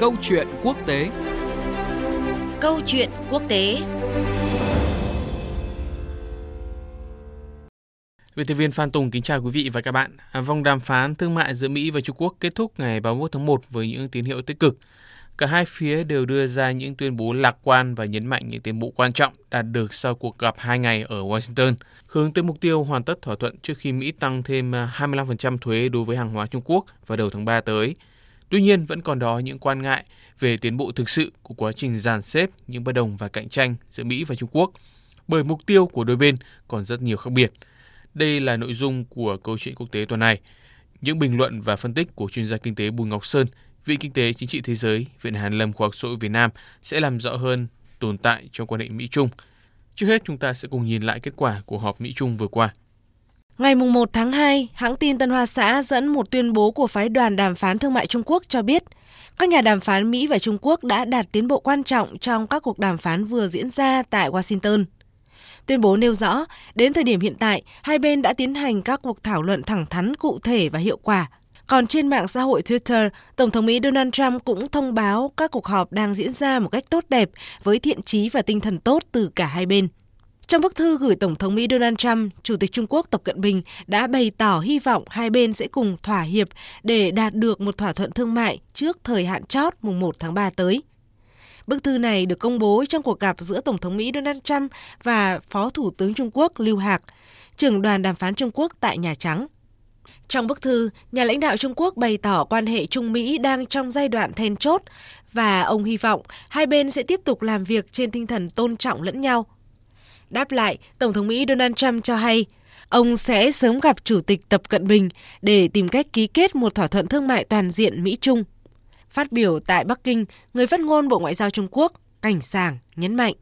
Câu chuyện quốc tế Câu chuyện quốc tế Biên tập viên Phan Tùng kính chào quý vị và các bạn. À, vòng đàm phán thương mại giữa Mỹ và Trung Quốc kết thúc ngày 31 tháng 1 với những tín hiệu tích cực. Cả hai phía đều đưa ra những tuyên bố lạc quan và nhấn mạnh những tiến bộ quan trọng đạt được sau cuộc gặp hai ngày ở Washington, hướng tới mục tiêu hoàn tất thỏa thuận trước khi Mỹ tăng thêm 25% à, thuế đối với hàng hóa Trung Quốc vào đầu tháng 3 tới. Tuy nhiên, vẫn còn đó những quan ngại về tiến bộ thực sự của quá trình dàn xếp những bất đồng và cạnh tranh giữa Mỹ và Trung Quốc, bởi mục tiêu của đôi bên còn rất nhiều khác biệt. Đây là nội dung của câu chuyện quốc tế tuần này. Những bình luận và phân tích của chuyên gia kinh tế Bùi Ngọc Sơn, Viện Kinh tế Chính trị Thế giới, Viện Hàn Lâm Khoa học Xã hội Việt Nam sẽ làm rõ hơn tồn tại trong quan hệ Mỹ-Trung. Trước hết, chúng ta sẽ cùng nhìn lại kết quả của họp Mỹ-Trung vừa qua. Ngày 1 tháng 2, hãng tin Tân Hoa Xã dẫn một tuyên bố của phái đoàn đàm phán thương mại Trung Quốc cho biết, các nhà đàm phán Mỹ và Trung Quốc đã đạt tiến bộ quan trọng trong các cuộc đàm phán vừa diễn ra tại Washington. Tuyên bố nêu rõ, đến thời điểm hiện tại, hai bên đã tiến hành các cuộc thảo luận thẳng thắn cụ thể và hiệu quả. Còn trên mạng xã hội Twitter, Tổng thống Mỹ Donald Trump cũng thông báo các cuộc họp đang diễn ra một cách tốt đẹp với thiện trí và tinh thần tốt từ cả hai bên. Trong bức thư gửi Tổng thống Mỹ Donald Trump, Chủ tịch Trung Quốc Tập Cận Bình đã bày tỏ hy vọng hai bên sẽ cùng thỏa hiệp để đạt được một thỏa thuận thương mại trước thời hạn chót mùng 1 tháng 3 tới. Bức thư này được công bố trong cuộc gặp giữa Tổng thống Mỹ Donald Trump và Phó Thủ tướng Trung Quốc Lưu Hạc, trưởng đoàn đàm phán Trung Quốc tại Nhà Trắng. Trong bức thư, nhà lãnh đạo Trung Quốc bày tỏ quan hệ Trung Mỹ đang trong giai đoạn then chốt và ông hy vọng hai bên sẽ tiếp tục làm việc trên tinh thần tôn trọng lẫn nhau. Đáp lại, Tổng thống Mỹ Donald Trump cho hay ông sẽ sớm gặp Chủ tịch Tập Cận Bình để tìm cách ký kết một thỏa thuận thương mại toàn diện Mỹ-Trung. Phát biểu tại Bắc Kinh, người phát ngôn Bộ Ngoại giao Trung Quốc Cảnh Sảng nhấn mạnh.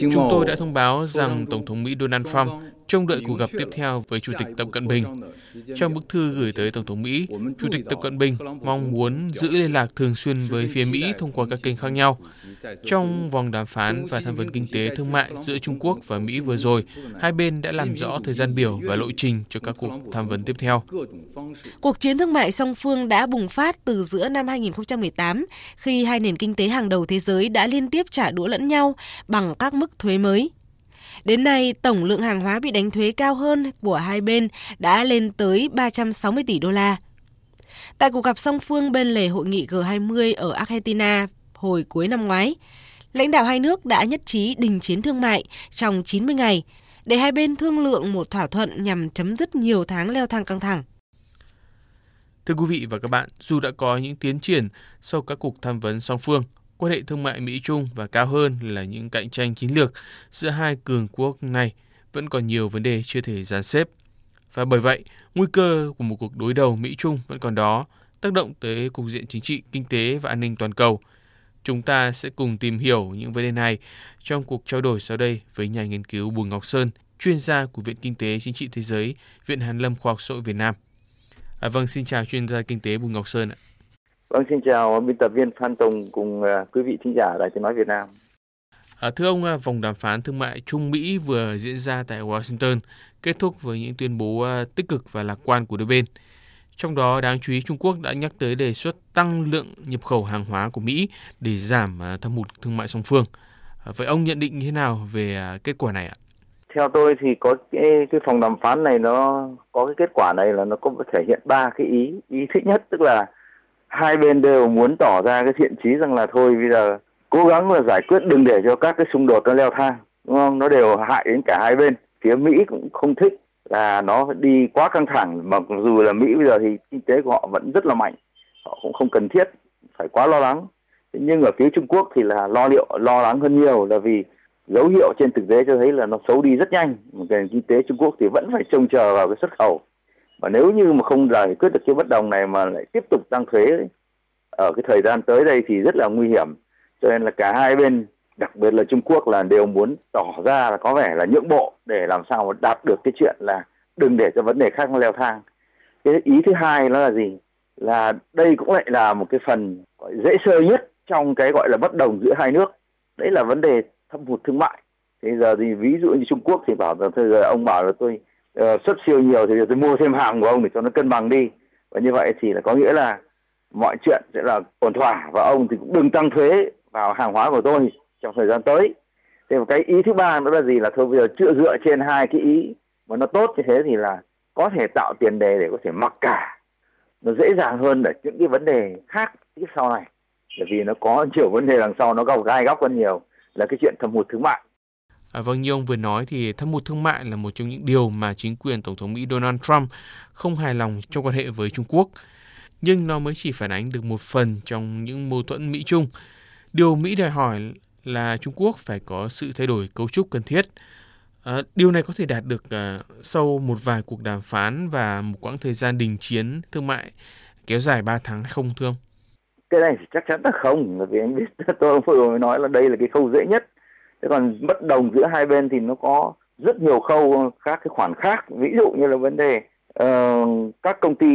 Chúng tôi đã thông báo rằng Tổng thống Mỹ Donald Trump trông đợi cuộc gặp tiếp theo với Chủ tịch Tập Cận Bình. Trong bức thư gửi tới Tổng thống Mỹ, Chủ tịch Tập Cận Bình mong muốn giữ liên lạc thường xuyên với phía Mỹ thông qua các kênh khác nhau. Trong vòng đàm phán và tham vấn kinh tế thương mại giữa Trung Quốc và Mỹ vừa rồi, hai bên đã làm rõ thời gian biểu và lộ trình cho các cuộc tham vấn tiếp theo. Cuộc chiến thương mại song phương đã bùng phát từ giữa năm 2018 khi hai nền kinh tế hàng đầu thế giới đã liên tiếp trả đũa lẫn nhau bằng các mức thuế mới. Đến nay, tổng lượng hàng hóa bị đánh thuế cao hơn của hai bên đã lên tới 360 tỷ đô la. Tại cuộc gặp song phương bên lề hội nghị G20 ở Argentina hồi cuối năm ngoái, lãnh đạo hai nước đã nhất trí đình chiến thương mại trong 90 ngày để hai bên thương lượng một thỏa thuận nhằm chấm dứt nhiều tháng leo thang căng thẳng. Thưa quý vị và các bạn, dù đã có những tiến triển sau các cuộc tham vấn song phương, quan hệ thương mại Mỹ-Trung và cao hơn là những cạnh tranh chiến lược giữa hai cường quốc này vẫn còn nhiều vấn đề chưa thể dàn xếp. Và bởi vậy, nguy cơ của một cuộc đối đầu Mỹ-Trung vẫn còn đó, tác động tới cục diện chính trị, kinh tế và an ninh toàn cầu. Chúng ta sẽ cùng tìm hiểu những vấn đề này trong cuộc trao đổi sau đây với nhà nghiên cứu Bùi Ngọc Sơn, chuyên gia của Viện Kinh tế Chính trị Thế giới, Viện Hàn Lâm Khoa học Xã hội Việt Nam. À, vâng, xin chào chuyên gia kinh tế Bùi Ngọc Sơn ạ. Vâng, xin chào biên tập viên Phan Tùng cùng uh, quý vị thính giả Đài Tiếng Nói Việt Nam. À, thưa ông, à, vòng đàm phán thương mại Trung Mỹ vừa diễn ra tại Washington kết thúc với những tuyên bố uh, tích cực và lạc quan của đôi bên. Trong đó đáng chú ý Trung Quốc đã nhắc tới đề xuất tăng lượng nhập khẩu hàng hóa của Mỹ để giảm thâm hụt thương mại song phương. À, vậy ông nhận định như thế nào về kết quả này ạ? Theo tôi thì có cái cái phòng đàm phán này nó có cái kết quả này là nó có thể hiện ba cái ý. Ý thứ nhất tức là hai bên đều muốn tỏ ra cái thiện chí rằng là thôi, bây giờ cố gắng là giải quyết, đừng để cho các cái xung đột nó leo thang, đúng không? Nó đều hại đến cả hai bên. Phía mỹ cũng không thích là nó đi quá căng thẳng, mặc dù là mỹ bây giờ thì kinh tế của họ vẫn rất là mạnh, họ cũng không cần thiết phải quá lo lắng. Nhưng ở phía trung quốc thì là lo liệu, lo lắng hơn nhiều, là vì dấu hiệu trên thực tế cho thấy là nó xấu đi rất nhanh. Nền kinh tế trung quốc thì vẫn phải trông chờ vào cái xuất khẩu và nếu như mà không giải quyết được cái bất đồng này mà lại tiếp tục tăng thuế ở cái thời gian tới đây thì rất là nguy hiểm. Cho nên là cả hai bên, đặc biệt là Trung Quốc là đều muốn tỏ ra là có vẻ là nhượng bộ để làm sao mà đạt được cái chuyện là đừng để cho vấn đề khác nó leo thang. Cái ý thứ hai nó là gì? Là đây cũng lại là một cái phần gọi dễ sơ nhất trong cái gọi là bất đồng giữa hai nước. Đấy là vấn đề thâm hụt thương mại. Thế giờ thì ví dụ như Trung Quốc thì bảo là bây giờ ông bảo là tôi Ờ, xuất siêu nhiều thì tôi mua thêm hàng của ông để cho nó cân bằng đi. Và như vậy thì là có nghĩa là mọi chuyện sẽ là ổn thỏa và ông thì cũng đừng tăng thuế vào hàng hóa của tôi trong thời gian tới. Thế một cái ý thứ ba nữa là gì? Là thôi bây giờ chưa dựa trên hai cái ý mà nó tốt như thế thì là có thể tạo tiền đề để có thể mặc cả. Nó dễ dàng hơn để những cái vấn đề khác tiếp sau này. Bởi vì nó có nhiều vấn đề đằng sau, nó gọc gai góc hơn nhiều. Là cái chuyện thâm hụt thương mại. À, vâng, như ông vừa nói thì thâm hụt thương mại là một trong những điều mà chính quyền Tổng thống Mỹ Donald Trump không hài lòng trong quan hệ với Trung Quốc. Nhưng nó mới chỉ phản ánh được một phần trong những mâu thuẫn Mỹ-Trung. Điều Mỹ đòi hỏi là Trung Quốc phải có sự thay đổi cấu trúc cần thiết. À, điều này có thể đạt được à, sau một vài cuộc đàm phán và một quãng thời gian đình chiến thương mại kéo dài 3 tháng hay không thưa ông? Cái này chắc chắn là không, bởi vì anh biết tôi vừa nói là đây là cái khâu dễ nhất thế còn bất đồng giữa hai bên thì nó có rất nhiều khâu các cái khoản khác. Ví dụ như là vấn đề uh, các công ty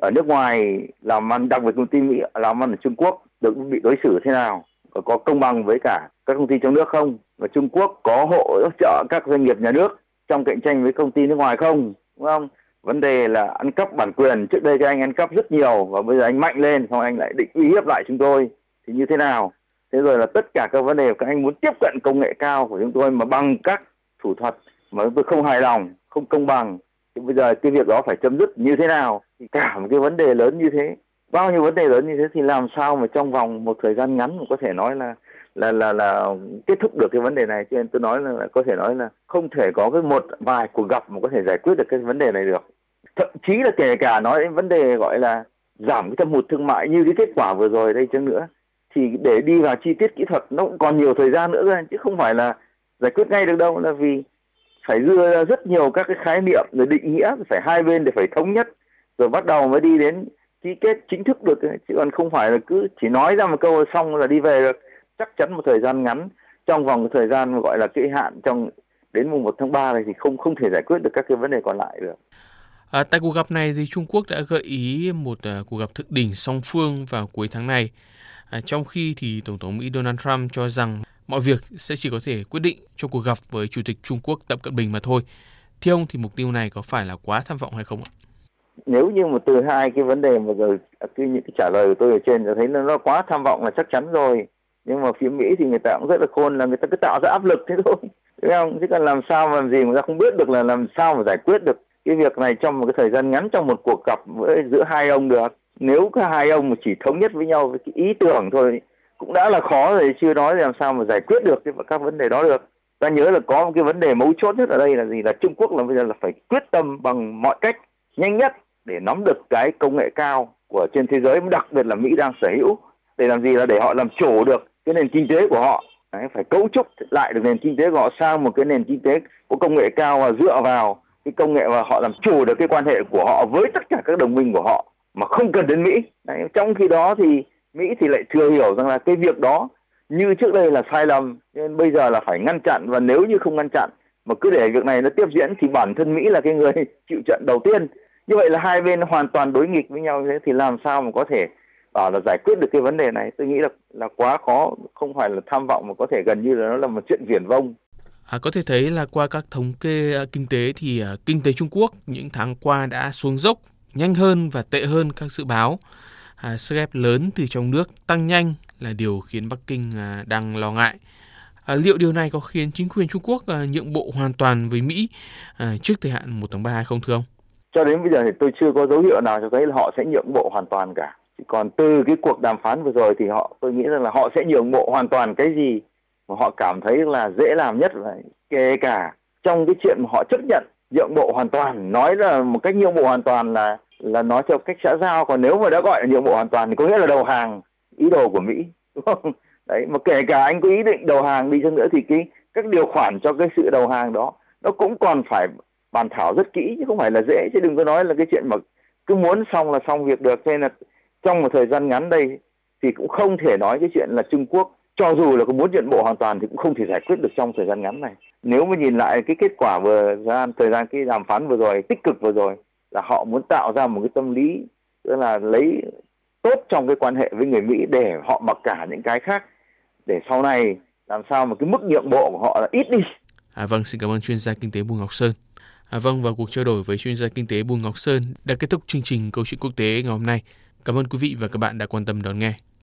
ở nước ngoài làm ăn đặc biệt công ty mỹ làm ăn ở trung quốc được bị đối xử thế nào? Có công bằng với cả các công ty trong nước không? Và trung quốc có hỗ trợ các doanh nghiệp nhà nước trong cạnh tranh với công ty nước ngoài không? Đúng không? Vấn đề là ăn cắp bản quyền. Trước đây các anh ăn cắp rất nhiều và bây giờ anh mạnh lên xong anh lại định uy hiếp lại chúng tôi. Thì như thế nào? Thế rồi là tất cả các vấn đề các anh muốn tiếp cận công nghệ cao của chúng tôi mà bằng các thủ thuật mà tôi không hài lòng không công bằng thì bây giờ cái việc đó phải chấm dứt như thế nào? Thì cả một cái vấn đề lớn như thế. Bao nhiêu vấn đề lớn như thế thì làm sao mà trong vòng một thời gian ngắn mà có thể nói là là là là kết thúc được cái vấn đề này? Cho nên tôi nói là, là có thể nói là không thể có cái một vài cuộc gặp mà có thể giải quyết được cái vấn đề này được. Thậm chí là kể cả nói đến vấn đề gọi là giảm cái thâm hụt thương mại như cái kết quả vừa rồi đây chăng nữa thì để đi vào chi tiết kỹ thuật nó cũng còn nhiều thời gian nữa cơ chứ không phải là giải quyết ngay được đâu là vì phải đưa ra rất nhiều các cái khái niệm rồi định nghĩa phải hai bên để phải thống nhất rồi bắt đầu mới đi đến ký kết chính thức được chứ còn không phải là cứ chỉ nói ra một câu xong là đi về được chắc chắn một thời gian ngắn trong vòng thời gian gọi là kỳ hạn trong đến mùng 1 tháng 3 này thì không không thể giải quyết được các cái vấn đề còn lại được. À, tại cuộc gặp này thì Trung Quốc đã gợi ý một uh, cuộc gặp thượng đỉnh song phương vào cuối tháng này. À, trong khi thì Tổng thống Mỹ Donald Trump cho rằng mọi việc sẽ chỉ có thể quyết định trong cuộc gặp với Chủ tịch Trung Quốc Tập Cận Bình mà thôi. Theo ông thì mục tiêu này có phải là quá tham vọng hay không ạ? Nếu như mà từ hai cái vấn đề mà rồi à, cái những cái trả lời của tôi ở trên tôi thấy nó quá tham vọng là chắc chắn rồi. Nhưng mà phía Mỹ thì người ta cũng rất là khôn là người ta cứ tạo ra áp lực thế thôi. Đúng không? Chứ còn làm sao mà làm gì người ta không biết được là làm sao mà giải quyết được cái việc này trong một cái thời gian ngắn trong một cuộc gặp với giữa hai ông được nếu cả hai ông mà chỉ thống nhất với nhau với cái ý tưởng thôi cũng đã là khó rồi chưa nói làm sao mà giải quyết được các vấn đề đó được. Ta nhớ là có một cái vấn đề mấu chốt nhất ở đây là gì? Là Trung Quốc là bây giờ là phải quyết tâm bằng mọi cách nhanh nhất để nắm được cái công nghệ cao của trên thế giới đặc biệt là Mỹ đang sở hữu để làm gì là để họ làm chủ được cái nền kinh tế của họ. Đấy, phải cấu trúc lại được nền kinh tế của họ sang một cái nền kinh tế có công nghệ cao và dựa vào cái công nghệ và họ làm chủ được cái quan hệ của họ với tất cả các đồng minh của họ mà không cần đến Mỹ. Đấy, trong khi đó thì Mỹ thì lại thừa hiểu rằng là cái việc đó như trước đây là sai lầm nên bây giờ là phải ngăn chặn và nếu như không ngăn chặn mà cứ để việc này nó tiếp diễn thì bản thân Mỹ là cái người chịu trận đầu tiên. Như vậy là hai bên hoàn toàn đối nghịch với nhau thế thì làm sao mà có thể bảo là giải quyết được cái vấn đề này tôi nghĩ là là quá khó không phải là tham vọng mà có thể gần như là nó là một chuyện viển vông À, có thể thấy là qua các thống kê à, kinh tế thì uh, kinh tế Trung Quốc những tháng qua đã xuống dốc nhanh hơn và tệ hơn các dự báo. À, sức ép lớn từ trong nước tăng nhanh là điều khiến Bắc Kinh à, đang lo ngại. À, liệu điều này có khiến chính quyền Trung Quốc à, nhượng bộ hoàn toàn với Mỹ à, trước thời hạn 1 tháng 3 hay không thưa ông? Cho đến bây giờ thì tôi chưa có dấu hiệu nào cho thấy là họ sẽ nhượng bộ hoàn toàn cả. Còn từ cái cuộc đàm phán vừa rồi thì họ tôi nghĩ rằng là họ sẽ nhượng bộ hoàn toàn cái gì mà họ cảm thấy là dễ làm nhất là kể cả trong cái chuyện mà họ chấp nhận nhượng bộ hoàn toàn. Nói là một cách nhượng bộ hoàn toàn là là nói theo cách xã giao. Còn nếu mà đã gọi là nhượng bộ hoàn toàn thì có nghĩa là đầu hàng ý đồ của mỹ, đúng không? Đấy, mà kể cả anh có ý định đầu hàng đi chăng nữa thì cái, các điều khoản cho cái sự đầu hàng đó, nó cũng còn phải bàn thảo rất kỹ, chứ không phải là dễ. Chứ đừng có nói là cái chuyện mà cứ muốn xong là xong việc được. Nên là trong một thời gian ngắn đây thì cũng không thể nói cái chuyện là Trung Quốc, cho dù là có muốn nhận bộ hoàn toàn thì cũng không thể giải quyết được trong thời gian ngắn này nếu mà nhìn lại cái kết quả vừa ra thời gian cái đàm phán vừa rồi tích cực vừa rồi là họ muốn tạo ra một cái tâm lý tức là lấy tốt trong cái quan hệ với người Mỹ để họ mặc cả những cái khác để sau này làm sao mà cái mức nhượng bộ của họ là ít đi. À, vâng, xin cảm ơn chuyên gia kinh tế Bùi Ngọc Sơn. À, vâng, và cuộc trao đổi với chuyên gia kinh tế Bùi Ngọc Sơn đã kết thúc chương trình câu chuyện quốc tế ngày hôm nay. Cảm ơn quý vị và các bạn đã quan tâm đón nghe.